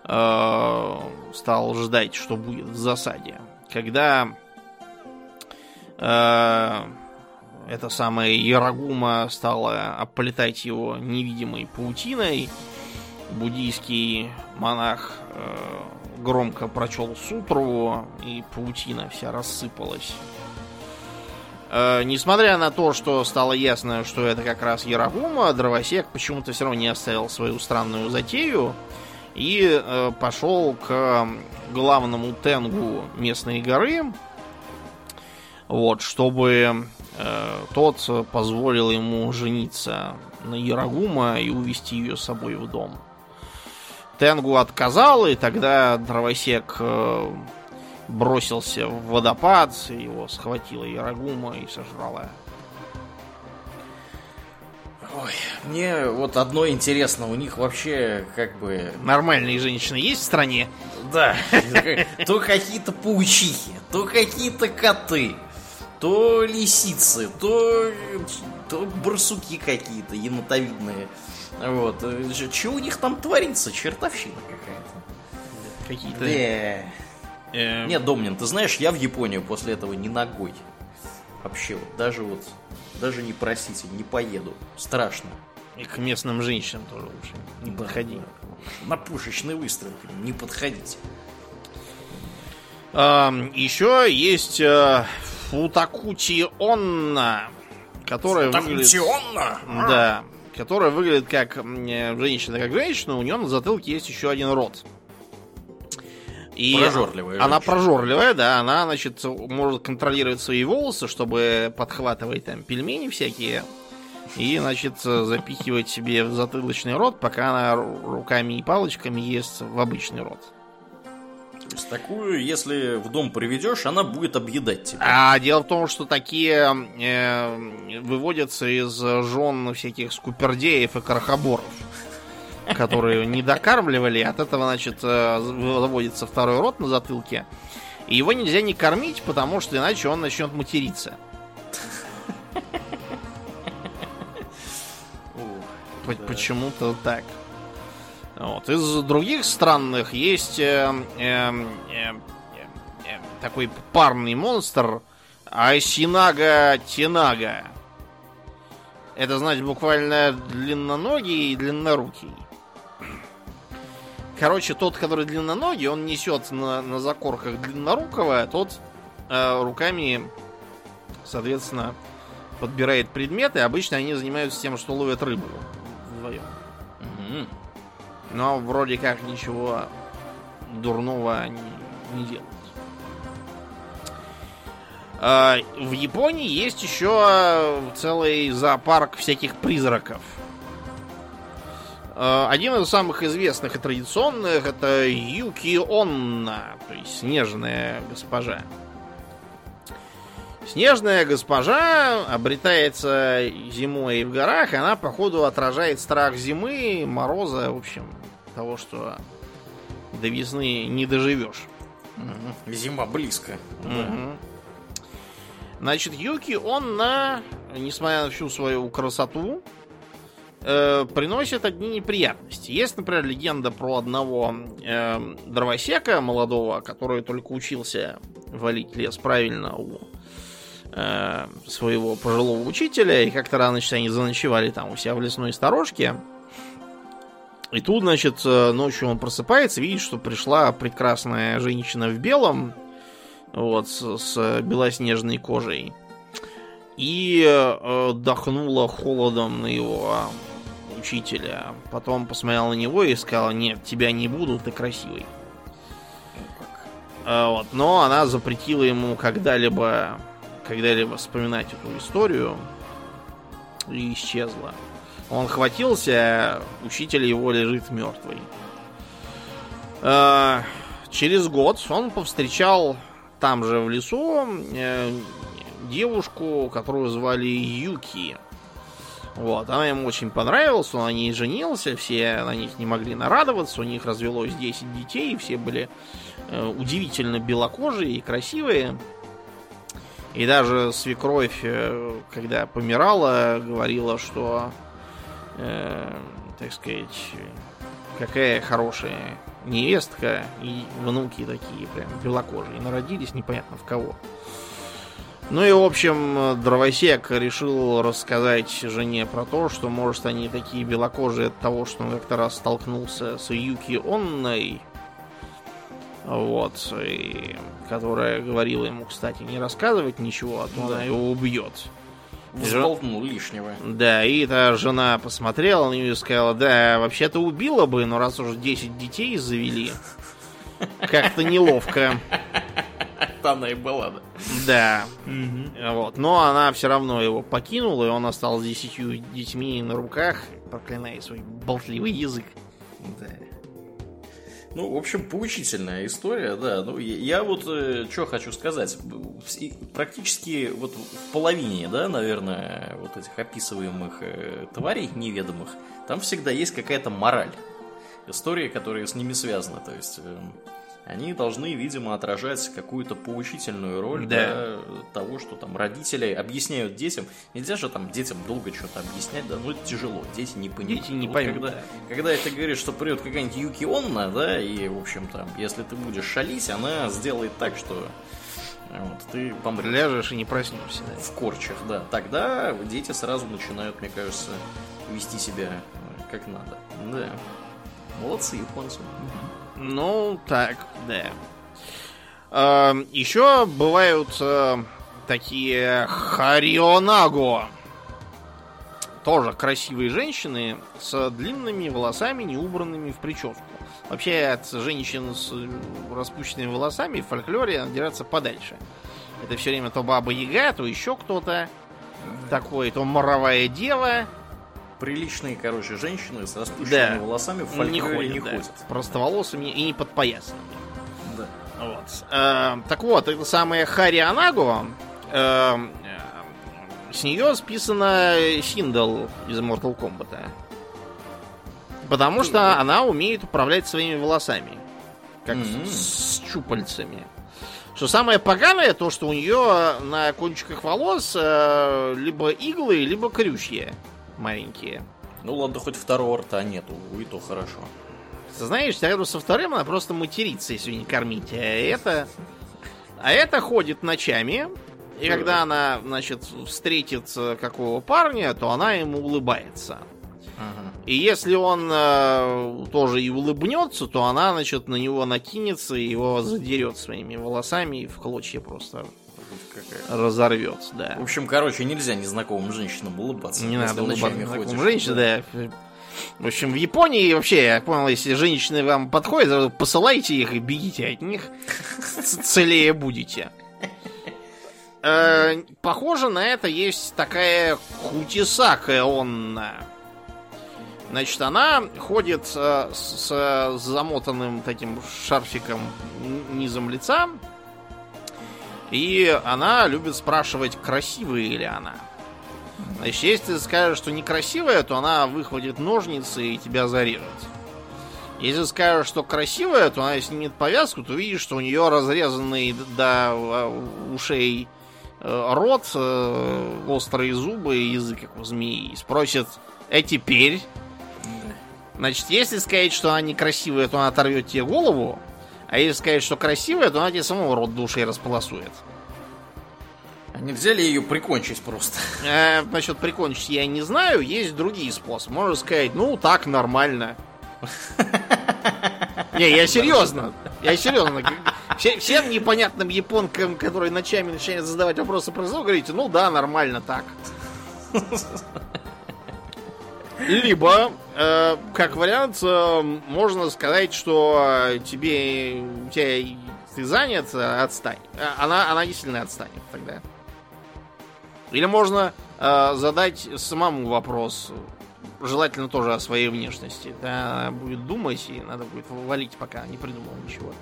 э, стал ждать, что будет в засаде. Когда э, эта самая Ярагума стала оплетать его невидимой паутиной, буддийский монах громко прочел сутру, и паутина вся рассыпалась. Э, несмотря на то, что стало ясно, что это как раз Ярагума, дровосек почему-то все равно не оставил свою странную затею и э, пошел к главному тенгу местной горы, вот, чтобы э, тот позволил ему жениться на Ярагума и увести ее с собой в дом. Тенгу отказал, и тогда дровосек э, бросился в водопад, его схватила Ярагума и сожрала. Ой, мне вот одно интересно, у них вообще как бы... Нормальные женщины есть в стране? Да, то какие-то паучихи, то какие-то коты, то лисицы, то, то барсуки какие-то енотовидные. Вот. Что у них там творится? Чертовщина какая-то. Какие-то... Да. э, Нет, Домнин, ты знаешь, я в Японию после этого не ногой. Вообще вот, даже вот, даже не просите, не поеду. Страшно. И к местным женщинам тоже лучше не Да, подходи. На пушечный выстрел не подходите. Ам, еще есть э, Футакути Онна, которая выглядит... Футакутионно? Да, которая выглядит как женщина, как женщина, у нее на затылке есть еще один рот. И Прожорливая Она женщина. прожорливая, да, она, значит, может контролировать свои волосы, чтобы подхватывать там пельмени всякие. И, значит, запихивать себе в затылочный рот, пока она ру- руками и палочками ест в обычный рот. То есть такую, если в дом приведешь, она будет объедать тебя. А дело в том, что такие э, выводятся из жен всяких скупердеев и крохоборов, которые не докармливали, от этого, значит, э, заводится второй рот на затылке. И его нельзя не кормить, потому что иначе он начнет материться. Почему-то так. Вот. Из других странных есть э, э, э, э, э, такой парный монстр Айсинага Тинага. Это значит буквально длинноногий и длиннорукий. Короче, тот, который длинноногий, он несет на, на закорках длиннорукого, а тот э, руками, соответственно, подбирает предметы. Обычно они занимаются тем, что ловят рыбу вдвоем. Мгм. Но вроде как ничего дурного не, не делают. А, В Японии есть еще целый зоопарк всяких призраков. А, Один из самых известных и традиционных это Юки Онна, то есть снежная госпожа. Снежная госпожа обретается зимой в горах, она, походу, отражает страх зимы, мороза, в общем, того, что до весны не доживешь. Зима близко. Да. Мгм. Значит, Юки, он на, несмотря на всю свою красоту, э, приносит одни неприятности. Есть, например, легенда про одного э, дровосека молодого, который только учился валить лес правильно у э, своего пожилого учителя, и как-то рано значит, они заночевали там у себя в лесной сторожке. И тут, значит, э, ночью он просыпается, видит, что пришла прекрасная женщина в белом, вот, с, с белоснежной кожей. И э, дохнула холодом на его учителя. Потом посмотрел на него и сказала, нет, тебя не буду, ты красивый. А, вот. Но она запретила ему когда-либо когда-либо вспоминать эту историю и исчезла. Он хватился, учитель его лежит мертвый. А, через год он повстречал там же в лесу э, девушку, которую звали Юки. Вот, она ему очень понравилась, он на ней женился, все на них не могли нарадоваться, у них развелось 10 детей, все были э, удивительно белокожие и красивые. И даже свекровь, э, когда помирала, говорила, что, э, так сказать, какая хорошая невестка и внуки такие прям белокожие. Народились непонятно в кого. Ну и, в общем, дровосек решил рассказать жене про то, что, может, они такие белокожие от того, что он как-то раз столкнулся с Юки Онной, вот, и которая говорила ему, кстати, не рассказывать ничего, а то Да. она его убьет. Взболтнул лишнего. Да, и эта жена посмотрела на нее и сказала, да, вообще-то убила бы, но раз уже 10 детей завели, как-то неловко. Она и была, да. Да. Вот. Но она все равно его покинула, и он остался с десятью детьми на руках, проклиная свой болтливый язык. Да. Ну, в общем, поучительная история, да. Ну, я, я вот что хочу сказать. Практически вот в половине, да, наверное, вот этих описываемых э, тварей неведомых, там всегда есть какая-то мораль. История, которая с ними связана. То есть, э, они должны, видимо, отражать какую-то поучительную роль Да. для того, что там родители объясняют детям. Нельзя же там детям долго что-то объяснять, да, ну это тяжело, дети не поймут. Дети не Вот поймут, Когда, да. когда ты говоришь, что придет какая-нибудь Юки Онна, да, и, в общем, там, если ты будешь шалить, она сделает так, что вот, ты помрешь. Ляжешь и не проснешься. да. В корчах, да. Тогда дети сразу начинают, мне кажется, вести себя э, как надо. Да. Молодцы японцы. Ну, так, да. Эм, Еще бывают э, такие харионаго. Тоже красивые женщины с длинными волосами, не убранными в прическу. Вообще от женщин с э, распущенными волосами в фольклоре надо держаться подальше. Это все время то баба Яга, то еще кто-то такой, то моровая дева. Приличные, короче, женщины с распущенными Да. волосами в Не фольклоре ходят, не да. ходят. Простоволосыми и не подпоясанными. Да. Вот. Э, так вот, это самая Хари Анаго. э, с нее списана Синдал из Mortal Kombat. Потому что она умеет управлять своими волосами. Как Мгм. с щупальцами. Что самое поганое, то что у нее на кончиках волос э, либо иглы, либо крючья маленькие. Ну ладно, хоть второго рта нету, и то хорошо. Знаешь, рядом со вторым она просто матерится, если не кормить. А это... А это ходит ночами, и когда она, значит, встретит какого парня, то она ему улыбается. Ага. И если он э, тоже и улыбнется, то она, значит, на него накинется и его задерет своими волосами и в клочья просто Какая. разорвет, да. В общем, короче, нельзя незнакомым женщинам улыбаться. Не надо улыбаться знакомым ходишь. женщине, да. В общем, в Японии вообще, я понял, если женщины вам подходят, посылайте их и бегите от них. Целее будете. Э, Похоже на это есть такая Хутисака Онна. Значит, она ходит э, с с замотанным таким шарфиком низом лица. И она любит спрашивать, красивая ли она. Значит, если ты скажешь, что некрасивая, то она выхватит ножницы и тебя зарежет. Если скажешь, что красивая, то она снимет повязку, то увидишь, что у нее разрезанный до э, ушей э, рот, э, острые зубы и язык, как у змеи. И спросит, а теперь? Значит, если сказать, что она некрасивая, то она оторвет тебе голову. А если сказать, что красивая, то она тебе самого рот души располосует. А нельзя ли ее прикончить просто? Э, насчет прикончить я не знаю, есть другие способы. Можно сказать, ну так нормально. Не, я серьезно. Я серьезно. Все- всем непонятным японкам, которые ночами начинают задавать вопросы про язык, говорите, ну да, нормально так. Либо, э, как вариант, э, можно сказать, что э, тебе у тебя ты занят, э, отстань. Э, Она, она действительно отстанет тогда. Или можно э, задать самому вопрос, желательно тоже о своей внешности. Да, она будет думать, и надо будет валить, пока не придумал ничего.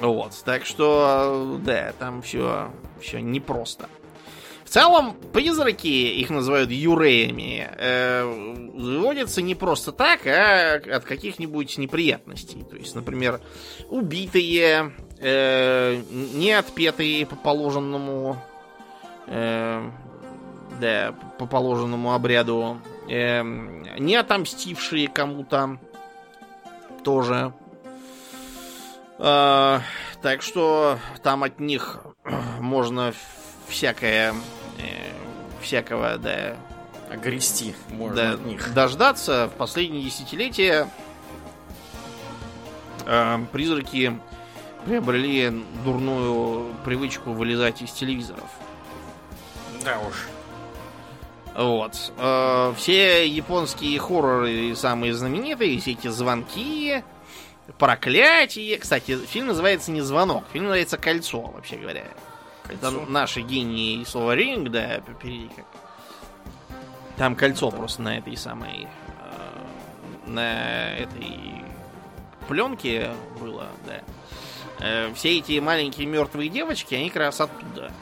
Вот, так что, да, там все, все непросто. Целом, призраки, их называют юреями, э, выводятся не просто так, а от каких-нибудь неприятностей. То есть, например, убитые, э, не отпетые по положенному, э, да, по положенному обряду, э, не отомстившие кому-то тоже. Э, так что там от них можно всякое, э, всякого, да, Огрести можно да, от них. дождаться. В последние десятилетия э, призраки приобрели дурную привычку вылезать из телевизоров. Да уж. Вот. Э, все японские хорроры самые знаменитые, все эти звонки, проклятие. Кстати, фильм называется не звонок, фильм называется кольцо, вообще говоря. Это Кольцо? наши гении слова ринг, да, впереди как. Там кольцо просто на этой самой. э, на этой пленке было, да. Э, все эти маленькие мертвые девочки, они как раз оттуда.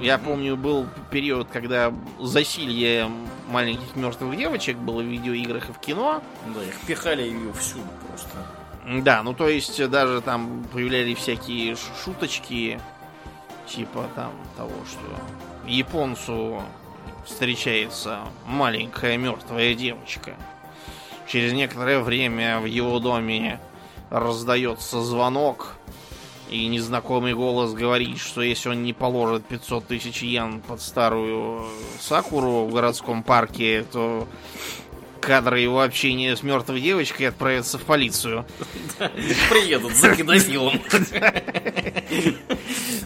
Я помню, был период, когда засилье маленьких мертвых девочек было в видеоиграх и в кино. Да, их пихали ее всюду просто. Да, ну то есть даже там появлялись всякие шуточки, типа там того, что японцу встречается маленькая мертвая девочка. Через некоторое время в его доме раздается звонок, и незнакомый голос говорит, что если он не положит 500 тысяч йен под старую сакуру в городском парке, то кадры его общения с мертвой девочкой отправятся в полицию. Приедут за педофилом.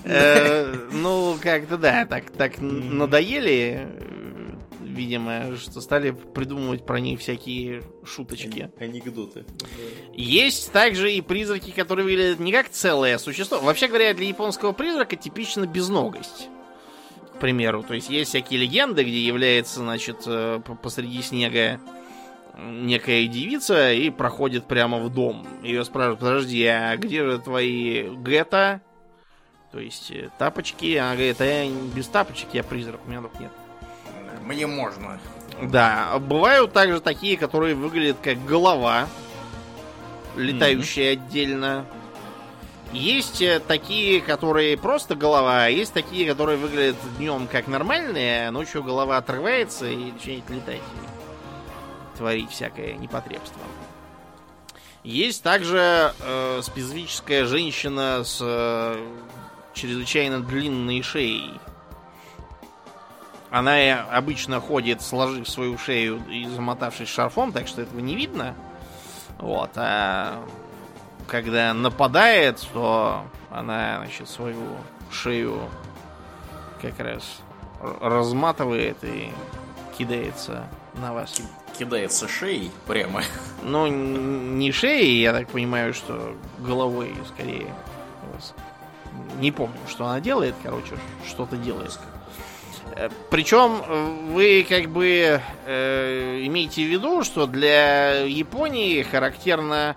Э, ну, как-то да, так, так надоели, видимо, что стали придумывать про них всякие шуточки. Анекдоты. Есть также и призраки, которые выглядят не как целое существо. Вообще говоря, для японского призрака типично безногость. К примеру, то есть есть всякие легенды, где является, значит, э, посреди снега некая девица и проходит прямо в дом. Ее спрашивают, подожди, а где же твои гетто? То есть э, тапочки. Она говорит, а я без тапочек, я призрак, у меня тут нет. Мне можно. Да, бывают также такие, которые выглядят как голова, летающая mm-hmm. отдельно. Есть э, такие, которые просто голова, а есть такие, которые выглядят днем как нормальные, а ночью голова отрывается и начинает летать творить всякое непотребство. Есть также э, специфическая женщина с э, чрезвычайно длинной шеей. Она обычно ходит, сложив свою шею и замотавшись шарфом, так что этого не видно. Вот, а когда нападает, то она, значит, свою шею как раз разматывает и кидается на вас кидается шеей прямо. Ну, не шеей, я так понимаю, что головой скорее. Не помню, что она делает, короче, что-то делает. Э, Причем э, вы как бы э, имеете в виду, что для Японии характерно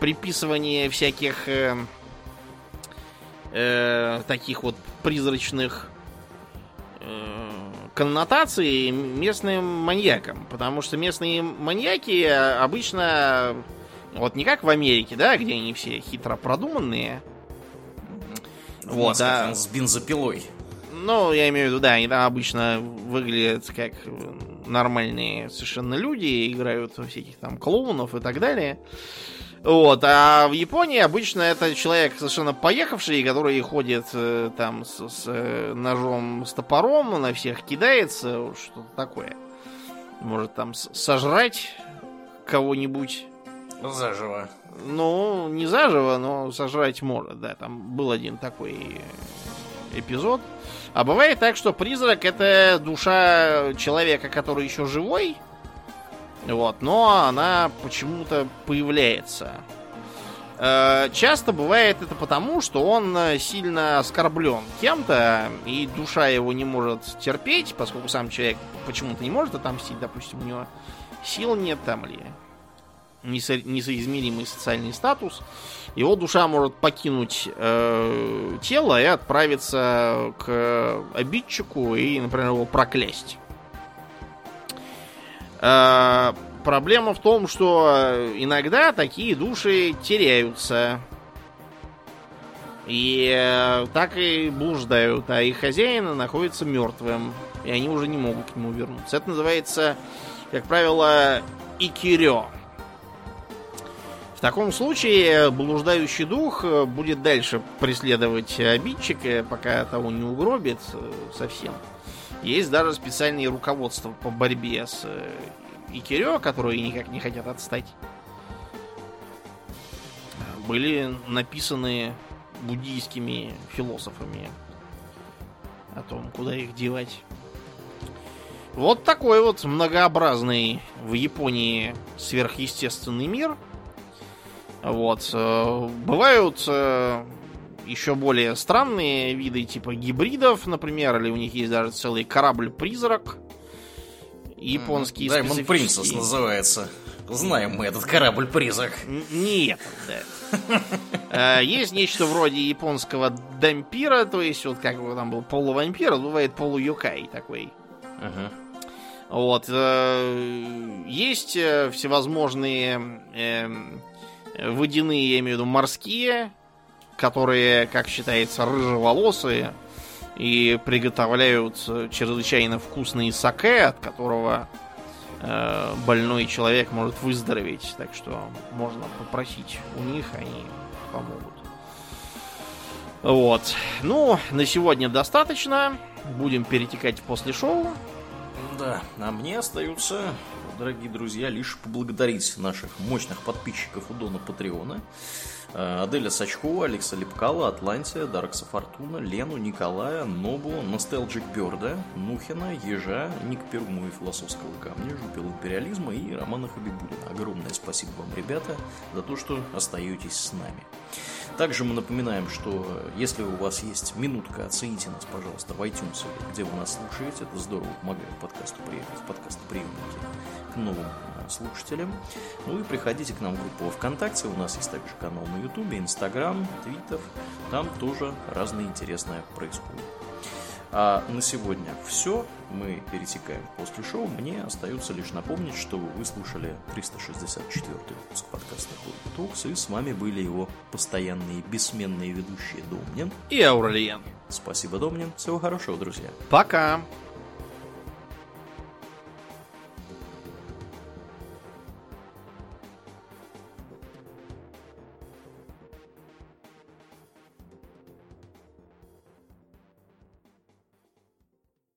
приписывание всяких э, э, таких вот призрачных э, коннотации местным маньякам. Потому что местные маньяки обычно, вот не как в Америке, да, где они все хитро продуманные. В вот, да. с бензопилой. Ну, я имею в виду, да, они там обычно выглядят как нормальные совершенно люди, играют всяких там клоунов и так далее. Вот, а в Японии обычно это человек совершенно поехавший, который ходит э, там с, с э, ножом, с топором, на всех кидается, что-то такое. Может там сожрать кого-нибудь. Заживо. Ну, не заживо, но сожрать может, да. Там был один такой эпизод. А бывает так, что призрак это душа человека, который еще живой, вот, но она почему-то появляется. Э, часто бывает это потому, что он сильно оскорблен кем-то, и душа его не может терпеть, поскольку сам человек почему-то не может отомстить, допустим, у него сил нет там несо- несоизмеримый социальный статус. Его душа может покинуть э, тело и отправиться к обидчику и, например, его проклясть. Э, проблема в том, что иногда такие души теряются. И э, так и блуждают, а их хозяин находится мертвым. И они уже не могут к нему вернуться. Это называется, как правило, икирё. В таком случае блуждающий дух будет дальше преследовать обидчика, пока того не угробит совсем. Есть даже специальные руководства по борьбе с э, Икирё, которые никак не хотят отстать. Были написаны буддийскими философами о том, куда их девать. Вот такой вот многообразный в Японии сверхъестественный мир. Вот. Э, бывают э, еще более странные виды, типа гибридов, например, или у них есть даже целый корабль-призрак. Японский mm, Diamond Princess называется. Знаем мы этот корабль-призрак. Нет, да. А, есть нечто вроде японского дампира, то есть вот как бы там был полувампир, бывает полуюкай такой. Вот. Э, есть э, всевозможные эм, водяные, я имею в виду морские, которые, как считается, рыжеволосые и приготовляют чрезвычайно вкусные саке, от которого э, больной человек может выздороветь. Так что можно попросить у них, они помогут. Вот. Ну, на сегодня достаточно. Будем перетекать после шоу. Да, а мне остается, дорогие друзья, лишь поблагодарить наших мощных подписчиков у Дона Патреона. Аделя Сачкова, Алекса Лепкала, Атлантия, Даркса Фортуна, Лену, Николая, Нобу, Ностелджик Берда, Нухина, Ежа, Ник Перму и Философского камня, Жупил Империализма и Романа Хабибулина. Огромное спасибо вам, ребята, за то, что остаетесь с нами. Также мы напоминаем, что если у вас есть минутка, оцените нас, пожалуйста, в iTunes, где вы нас слушаете. Это здорово помогает подкасту приехать подкаст приемники к новым слушателям. Ну и приходите к нам в группу ВКонтакте. У нас есть также канал на Ютубе, Инстаграм, Твиттер. Там тоже разное интересное происходит. А на сегодня все. Мы пересекаем после шоу. Мне остается лишь напомнить, что вы слушали 364 выпуск подкаста Токс, и с вами были его постоянные бессменные ведущие Домнин и Ауралиен. Спасибо, Домнин. Всего хорошего, друзья. Пока.